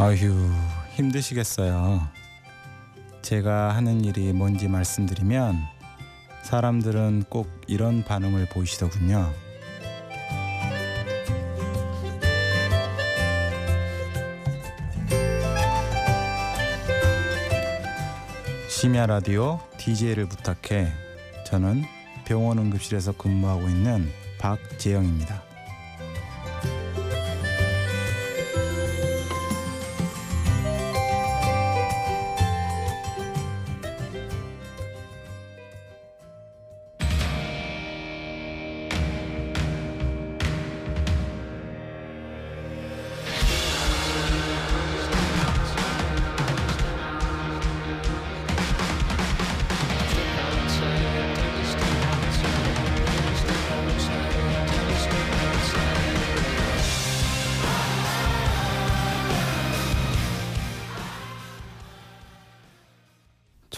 아휴 힘드시겠어요. 제가 하는 일이 뭔지 말씀드리면 사람들은 꼭 이런 반응을 보이시더군요. 심야 라디오 DJ를 부탁해 저는 병원 응급실에서 근무하고 있는 박재영입니다.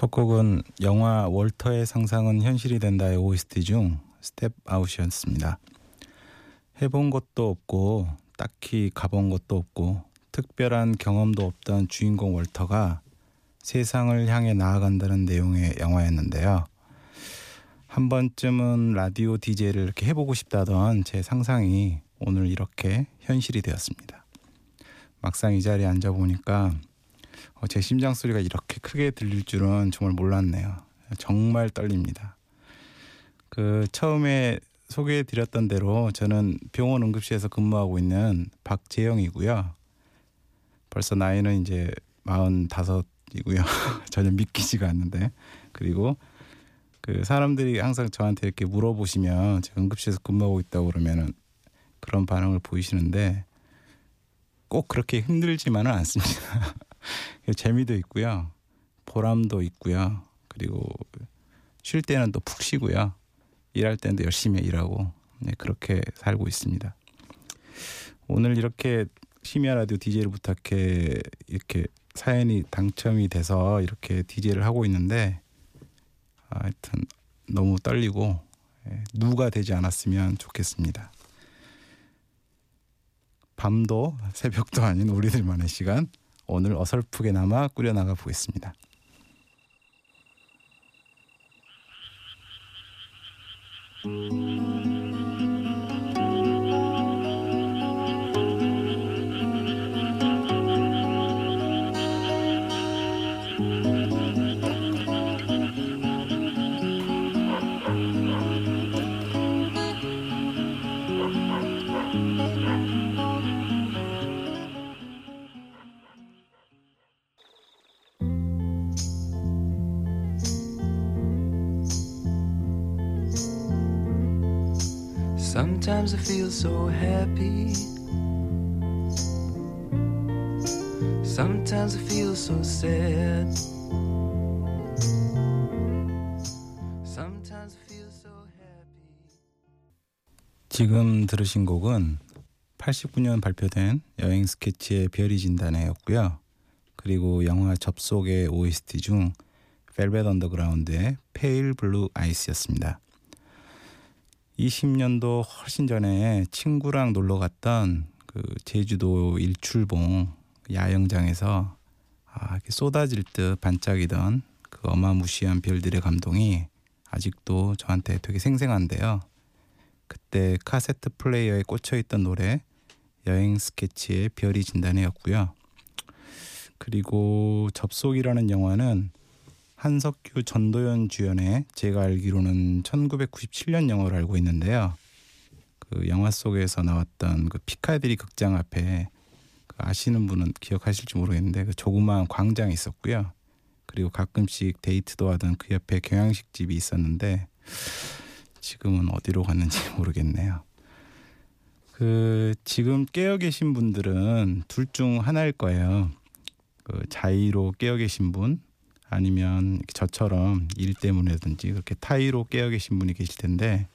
첫 곡은 영화 월터의 상상은 현실이 된다의 OST 중 Step Out이었습니다. 해본 것도 없고 딱히 가본 것도 없고 특별한 경험도 없던 주인공 월터가 세상을 향해 나아간다는 내용의 영화였는데요. 한 번쯤은 라디오 DJ를 이렇게 해보고 싶다던 제 상상이 오늘 이렇게 현실이 되었습니다. 막상 이 자리에 앉아보니까 어, 제 심장 소리가 이렇게 크게 들릴 줄은 정말 몰랐네요. 정말 떨립니다. 그 처음에 소개해 드렸던 대로 저는 병원 응급실에서 근무하고 있는 박재영이고요. 벌써 나이는 이제 45이고요. 전혀 믿기지가 않는데. 그리고 그 사람들이 항상 저한테 이렇게 물어보시면 제가 응급실에서 근무하고 있다고 그러면은 그런 반응을 보이시는데 꼭 그렇게 힘들지만은 않습니다. 재미도 있고요. 보람도 있고요. 그리고 쉴 때는 또 푹 쉬고요. 일할 때는 열심히 일하고 네, 그렇게 살고 있습니다. 오늘 이렇게 심야 라디오 DJ를 부탁해 이렇게 사연이 당첨이 돼서 이렇게 DJ를 하고 있는데 하여튼 너무 떨리고 예, 누가 되지 않았으면 좋겠습니다. 밤도 새벽도 아닌 우리들만의 시간 오늘 어설프게나마 꾸려나가 보겠습니다. Sometimes I feel so happy. Sometimes I feel so sad. Sometimes I feel so happy. 지금 들으신 곡은 89년 발표된 여행 스케치의 별이 진다네였고요. 그리고 영화 접속의 OST 중 Velvet Underground의 Pale Blue Eyes였습니다. 20년도 훨씬 전에 친구랑 놀러 갔던 그 제주도 일출봉 야영장에서 아, 이렇게 쏟아질 듯 반짝이던 그 어마무시한 별들의 감동이 아직도 저한테 되게 생생한데요. 그때 카세트 플레이어에 꽂혀 있던 노래 여행 스케치의 별이 진단해였고요. 그리고 접속이라는 영화는 한석규 전도연 주연의 제가 알기로는 1997년 영화로 알고 있는데요. 그 영화 속에서 나왔던 그 피카디리 극장 앞에 그 아시는 분은 기억하실지 모르겠는데 그 조그마한 광장이 있었고요. 그리고 가끔씩 데이트도 하던 그 옆에 경양식 집이 있었는데 지금은 어디로 갔는지 모르겠네요. 그 지금 깨어 계신 분들은 둘 중 하나일 거예요. 그 자의로 깨어 계신 분 아니면 저처럼 일 때문에든지 그렇게 타의로 깨어 계신 분이 계실 텐데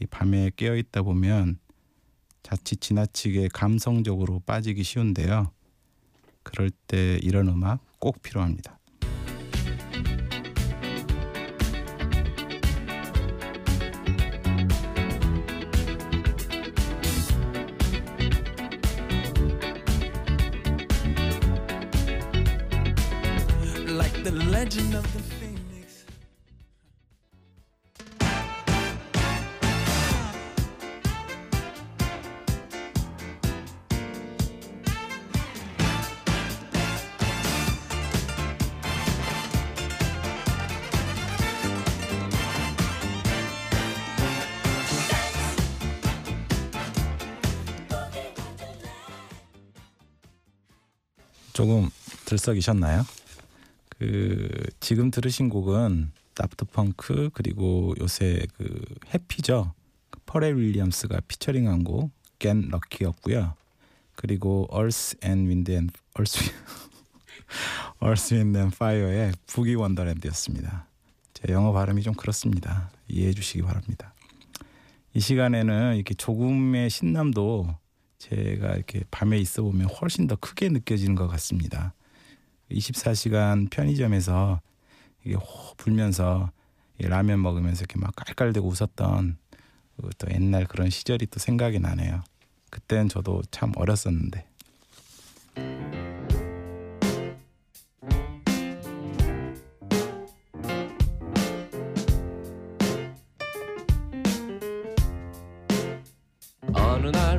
이 밤에 깨어 있다 보면 자칫 지나치게 감성적으로 빠지기 쉬운데요. 그럴 때 이런 음악 꼭 필요합니다. 조금 들썩이셨나요? 그 지금 들으신 곡은 다프트 펑크 그리고 요새 그 해피죠. 그 퍼렐 윌리엄스가 피처링한 곡 Get Lucky였고요. 그리고 Earth and Wind and Earth, Earth, Wind and Fire의 부기 원더랜드였습니다. 제 영어 발음이 좀 그렇습니다. 이해해 주시기 바랍니다. 이 시간에는 이렇게 조금의 신남도 제가 이렇게 밤에 있어 보면 훨씬 더 크게 느껴지는 것 같습니다. 24시간 편의점에서 이게 호 불면서 이 라면 먹으면서 이렇게 막 깔깔대고 웃었던 그또 옛날 그런 시절이 또 생각이 나네요. 그땐 저도 참 어렸었는데. 어느 날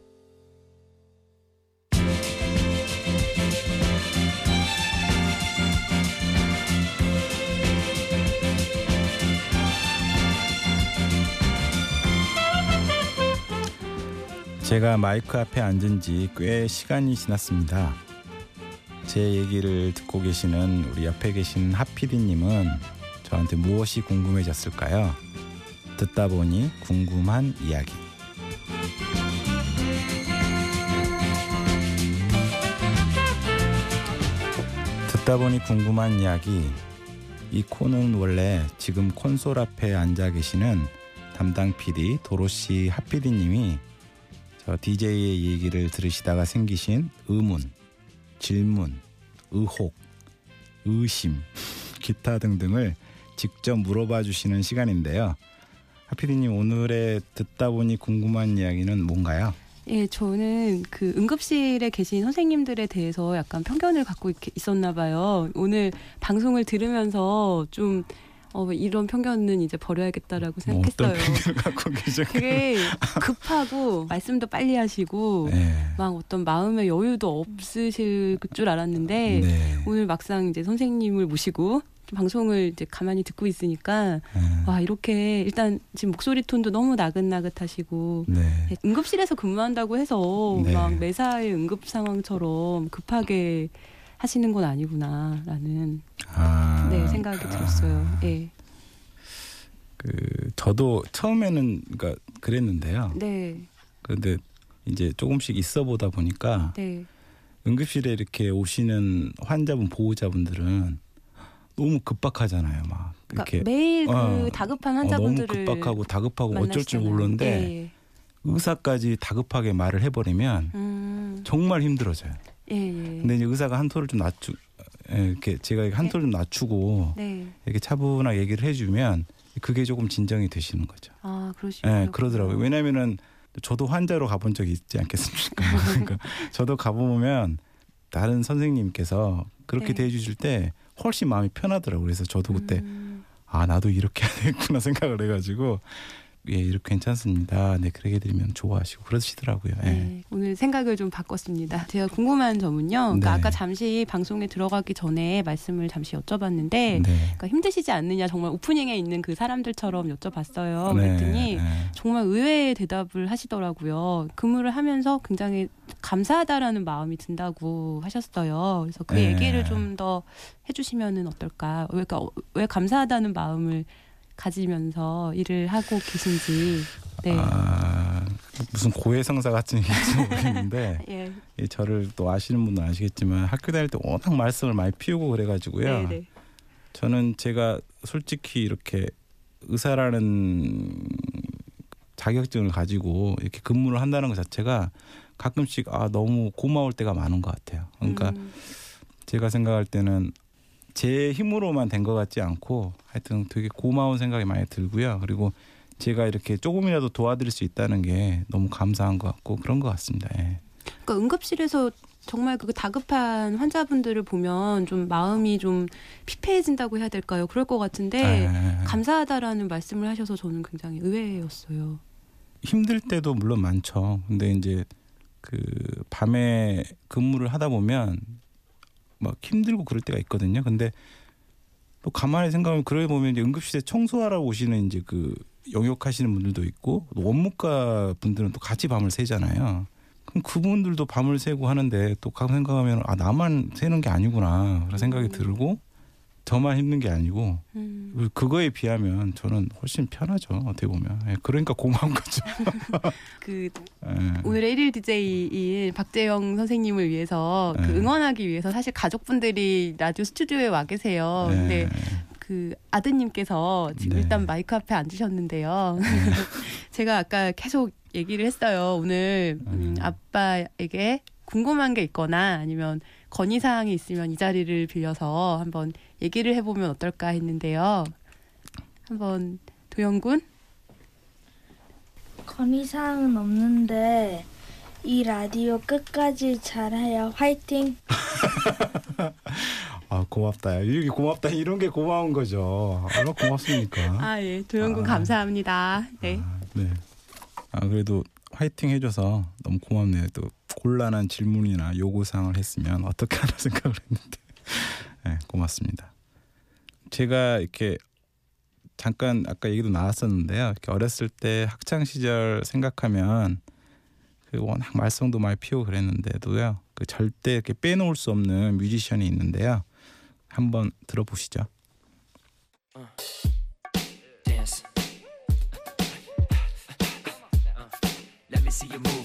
제가 마이크 앞에 앉은 지 꽤 시간이 지났습니다. 제 얘기를 듣고 계시는 우리 옆에 계신 하피디님은 저한테 무엇이 궁금해졌을까요? 듣다 보니 궁금한 이야기. 듣다 보니 궁금한 이야기. 이 코는 원래 지금 콘솔 앞에 앉아 계시는 담당 PD 도로시 하피디님이 저 DJ의 얘기를 들으시다가 생기신 의문, 질문, 의혹, 의심, 기타 등등을 직접 물어봐 주시는 시간인데요. 하피디님 오늘의 듣다 보니 궁금한 이야기는 뭔가요? 예, 저는 그 응급실에 계신 선생님들에 대해서 약간 편견을 갖고 있, 있었나 봐요. 오늘 방송을 들으면서 좀 어, 이런 편견은 이제 버려야겠다라고 뭐 생각했어요. 되게 급하고 말씀도 빨리 하시고 네. 막 어떤 마음의 여유도 없으실 줄 알았는데 네. 오늘 막상 이제 선생님을 모시고 좀 방송을 이제 가만히 듣고 있으니까 네. 와 이렇게 일단 지금 목소리 톤도 너무 나긋나긋하시고 네. 예, 응급실에서 근무한다고 해서 네. 막 매사의 응급 상황처럼 급하게 하시는 건 아니구나라는 아, 네 생각이 들었어요. 예. 그 저도 처음에는 그러니까 그랬는데요. 네. 그런데 이제 조금씩 있어 보다 보니까 네. 응급실에 이렇게 오시는 환자분 보호자분들은 너무 급박하잖아요. 막 그러니까 이렇게 매일 그 어, 다급한 어, 환자분들을 너무 급박하고 다급하고 어쩔 줄 만나시잖아요. 모르는데 예. 의사까지 다급하게 말을 해버리면 음. 정말 힘들어져요. 예, 예. 근데 이제 의사가 한 토를 좀 낮추 예, 이렇게 제가 한 토를 좀 낮추고 네. 이렇게 차분하게 얘기를 해주면 그게 조금 진정이 되시는 거죠. 아, 그러시군요. 예, 그러더라고요. 왜냐면은 저도 환자로 가본 적이 있지 않겠습니까? 그러니까 저도 가보면 다른 선생님께서 그렇게 네. 대해주실 때 훨씬 마음이 편하더라고요. 그래서 저도 그때 음, 아 나도 이렇게 해야 되겠구나 생각을 해가지고 예 이렇게 괜찮습니다. 네 그렇게 해드리면 좋아하시고 그러시더라고요. 예. 네, 오늘 생각을 좀 바꿨습니다. 제가 궁금한 점은요. 그러니까 네. 아까 잠시 방송에 들어가기 전에 말씀을 잠시 여쭤봤는데 네. 그러니까 힘드시지 않느냐 정말 오프닝에 있는 그 사람들처럼 여쭤봤어요. 그랬더니 네. 정말 의외의 대답을 하시더라고요. 근무를 하면서 굉장히 감사하다라는 마음이 든다고 하셨어요. 그래서 그 네. 얘기를 좀 더 해주시면은 어떨까? 왜, 그러니까 왜 감사하다는 마음을 가지면서 일을 하고 계신지. 네. 아 무슨 고해성사 같은 얘기인지 모르겠는데 예. 이 저를 또 아시는 분은 아시겠지만 학교 다닐 때 워낙 말썽을 많이 피우고 그래가지고요. 네, 네. 저는 제가 솔직히 이렇게 의사라는 자격증을 가지고 이렇게 근무를 한다는 것 자체가 가끔씩 아 너무 고마울 때가 많은 것 같아요. 그러니까 음. 제가 생각할 때는 제 힘으로만 된 것 같지 않고 하여튼 되게 고마운 생각이 많이 들고요. 그리고 제가 이렇게 조금이라도 도와드릴 수 있다는 게 너무 감사한 것 같고 그런 것 같습니다. 예. 그러니까 응급실에서 정말 그 다급한 환자분들을 보면 좀 마음이 좀 피폐해진다고 해야 될까요? 그럴 것 같은데 예. 감사하다라는 말씀을 하셔서 저는 굉장히 의외였어요. 힘들 때도 물론 많죠. 근데 이제 그 밤에 근무를 하다 보면 막 힘들고 그럴 때가 있거든요. 근데 또 가만히 생각하면 그러다 보면 이제 응급실에 청소하러 오시는 이제 그 영역하시는 분들도 있고 또 원무과 분들은 또 같이 밤을 새잖아요. 그럼 그분들도 밤을 새고 하는데 또 가끔 생각하면 아 나만 새는 게 아니구나 그런 생각이 음. 들고 저만 힘든 게 아니고 음. 그거에 비하면 저는 훨씬 편하죠 어떻게 보면 예, 그러니까 고마운 거죠. 그 예. 오늘의 1일 DJ인 박재영 선생님을 위해서 그 네. 응원하기 위해서 사실 가족분들이 라디오 스튜디오에 와 계세요. 네. 근데 그 아드님께서 지금 네. 일단 마이크 앞에 앉으셨는데요. 제가 아까 계속 얘기를 했어요. 오늘 음, 음. 아빠에게 궁금한 게 있거나 아니면 건의 사항이 있으면 이 자리를 빌려서 한번 얘기를 해보면 어떨까 했는데요. 한번 도영군 건의사항은 없는데 이 라디오 끝까지 잘해요. 화이팅! 아 고맙다. 이게 고맙다. 이런 게 고마운 거죠. 얼마나 고맙습니까? 아 예, 도영군 아. 감사합니다. 네. 아, 네. 아 그래도 화이팅 해줘서 너무 고맙네요. 또 곤란한 질문이나 요구 사항을 했으면 어떻게 하나 생각을 했는데, 네, 고맙습니다. 제가 이렇게 잠깐 아까 얘기도 나왔었는데요. 이렇게 어렸을 때 학창 시절 생각하면 그 워낙 말썽도 많이 피우고 그랬는데도요. 그 절대 이렇게 빼놓을 수 없는 뮤지션이 있는데요. 한번 들어보시죠. Me see you move.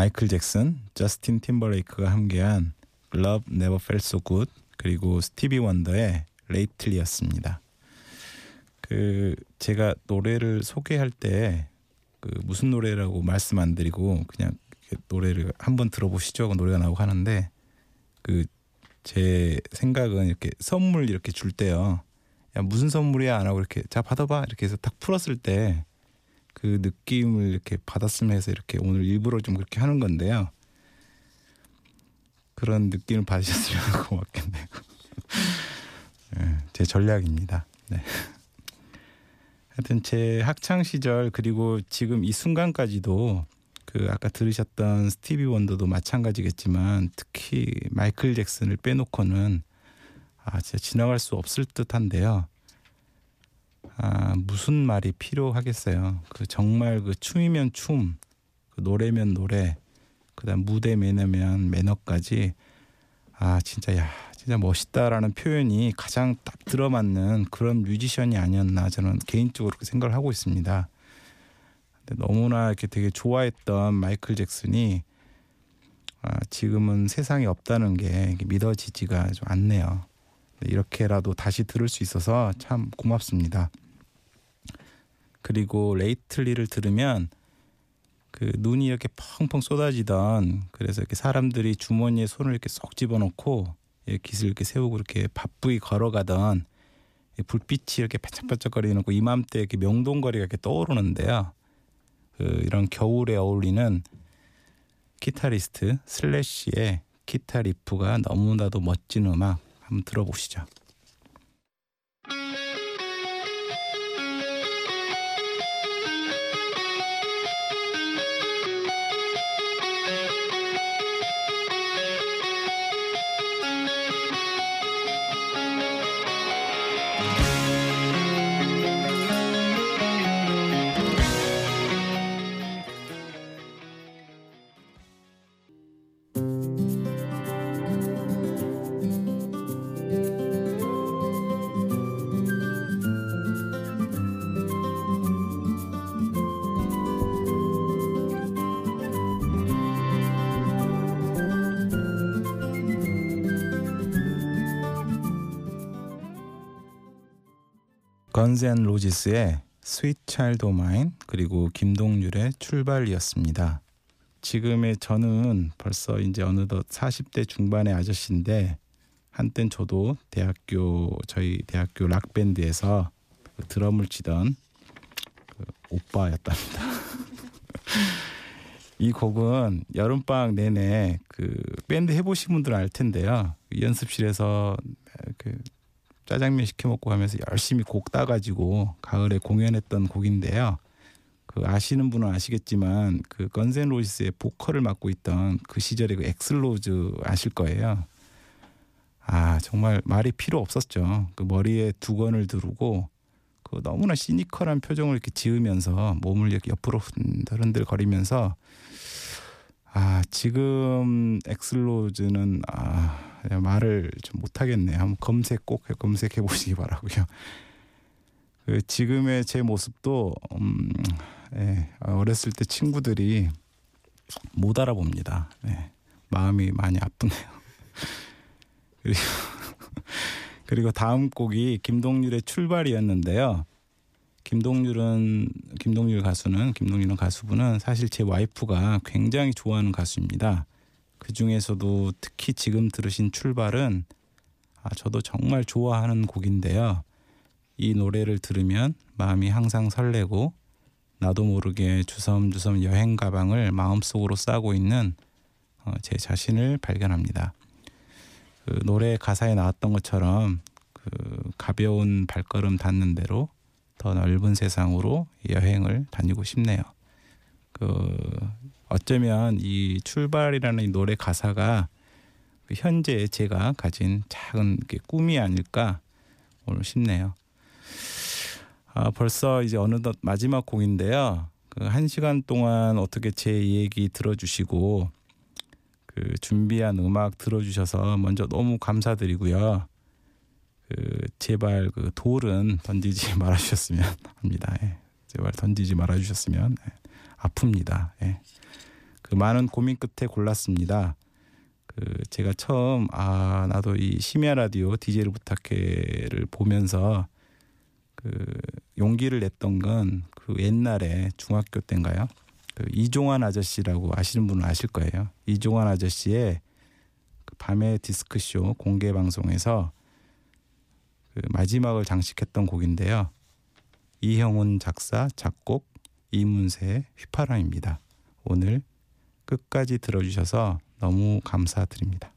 마이클 잭슨, 저스틴 팀버레이크가 함께한 Love Never Felt So Good 그리고 스티비 원더의 레이틀리였습니다. 그 제가 노래를 소개할 때 그 무슨 노래라고 말씀 안 드리고 그냥 노래를 한번 들어보시죠. 그 노래가 나오고 하는데 그 제 생각은 이렇게 선물 이렇게 줄 때요. 야 무슨 선물이야 안 하고 이렇게 자 받아봐 이렇게 해서 딱 풀었을 때 그 느낌을 이렇게 받았으면 해서 이렇게 오늘 일부러 좀 그렇게 하는 건데요. 그런 느낌을 받으셨으면 고맙겠네요. 네, 제 전략입니다. 네. 하여튼 제 학창 시절 그리고 지금 이 순간까지도 그 아까 들으셨던 스티비 원더도 마찬가지겠지만 특히 마이클 잭슨을 빼놓고는 아 진짜 지나갈 수 없을 듯한데요. 아 무슨 말이 필요하겠어요. 그 정말 그 춤이면 춤, 그 노래면 노래, 그다음 무대 매너면 매너까지 아 진짜 야 진짜 멋있다라는 표현이 가장 딱 들어맞는 그런 뮤지션이 아니었나 저는 개인적으로 그렇게 생각을 하고 있습니다. 근데 너무나 이렇게 되게 좋아했던 마이클 잭슨이 아, 지금은 세상에 없다는 게 믿어지지가 좀 않네요. 이렇게라도 다시 들을 수 있어서 참 고맙습니다. 그리고 Lately를 들으면 그 눈이 이렇게 펑펑 쏟아지던 그래서 이렇게 사람들이 주머니에 손을 이렇게 쏙 집어넣고 예, 깃을 이렇게 세우고 이렇게 바쁘게 걸어가던 이 불빛이 이렇게 반짝반짝거리는 그 이맘때 이렇게 명동거리가 이렇게 떠오르는데요. 그 이런 겨울에 어울리는 기타리스트 슬래시의 기타 riff가 너무나도 멋진 음악 한번 들어보시죠. N' Roses의 Sweet Child O' Mine 그리고 김동률의 출발이었습니다. 지금의 저는 벌써 이제 어느덧 40대 중반의 아저씨인데 한땐 저도 대학교 저희 대학교 락 밴드에서 그 드럼을 치던 그 오빠였답니다. 이 곡은 여름방학 내내 그 밴드 해보신 분들은 알 텐데요. 연습실에서 그 짜장면 시켜 먹고 하면서 열심히 곡 따가지고 가을에 공연했던 곡인데요. 그 아시는 분은 아시겠지만 그 Guns N' Roses의 보컬을 맡고 있던 그 시절에 그 Axl Rose 아실 거예요. 아 정말 말이 필요 없었죠. 그 머리에 두건을 두르고 그 너무나 시니컬한 표정을 이렇게 지으면서 몸을 이렇게 옆으로 흔들흔들 거리면서 아 지금 Axl Rose는 아 말을 좀 못하겠네요. 한번 검색 꼭 검색해 보시기 바라고요. 그 지금의 제 모습도 음, 예, 어렸을 때 친구들이 못 알아봅니다. 예, 마음이 많이 아프네요. 그리고 그리고 다음 곡이 김동률의 출발이었는데요. 김동률은 김동률 가수는 김동률은 가수분은 사실 제 와이프가 굉장히 좋아하는 가수입니다. 그 중에서도 특히 지금 들으신 출발은 아, 저도 정말 좋아하는 곡인데요. 이 노래를 들으면 마음이 항상 설레고 나도 모르게 주섬주섬 여행 가방을 마음속으로 싸고 있는 어, 제 자신을 발견합니다. 그 노래 가사에 나왔던 것처럼 그 가벼운 발걸음 닿는 대로 더 넓은 세상으로 여행을 다니고 싶네요. 그 어쩌면 이 출발이라는 이 노래 가사가 그 현재 제가 가진 작은 꿈이 아닐까 오늘 싶네요. 아, 벌써 이제 어느덧 마지막 곡인데요. 그 한 시간 동안 어떻게 제 얘기 들어주시고 그 준비한 음악 들어주셔서 먼저 너무 감사드리고요. 그 제발 그 돌은 던지지 말아주셨으면 합니다. 예. 제발 던지지 말아주셨으면 예. 아픕니다. 예. 그 많은 고민 끝에 골랐습니다. 그 제가 처음 아 나도 이 심야 라디오 DJ를 부탁해를 보면서 그 용기를 냈던 건 그 옛날에 중학교 때인가요? 그 이종환 아저씨라고 아시는 분은 아실 거예요. 이종환 아저씨의 그 밤의 디스크쇼 공개 방송에서 그 마지막을 장식했던 곡인데요. 이형훈 작사, 작곡, 이문세의 휘파람입니다. 오늘 끝까지 들어주셔서 너무 감사드립니다.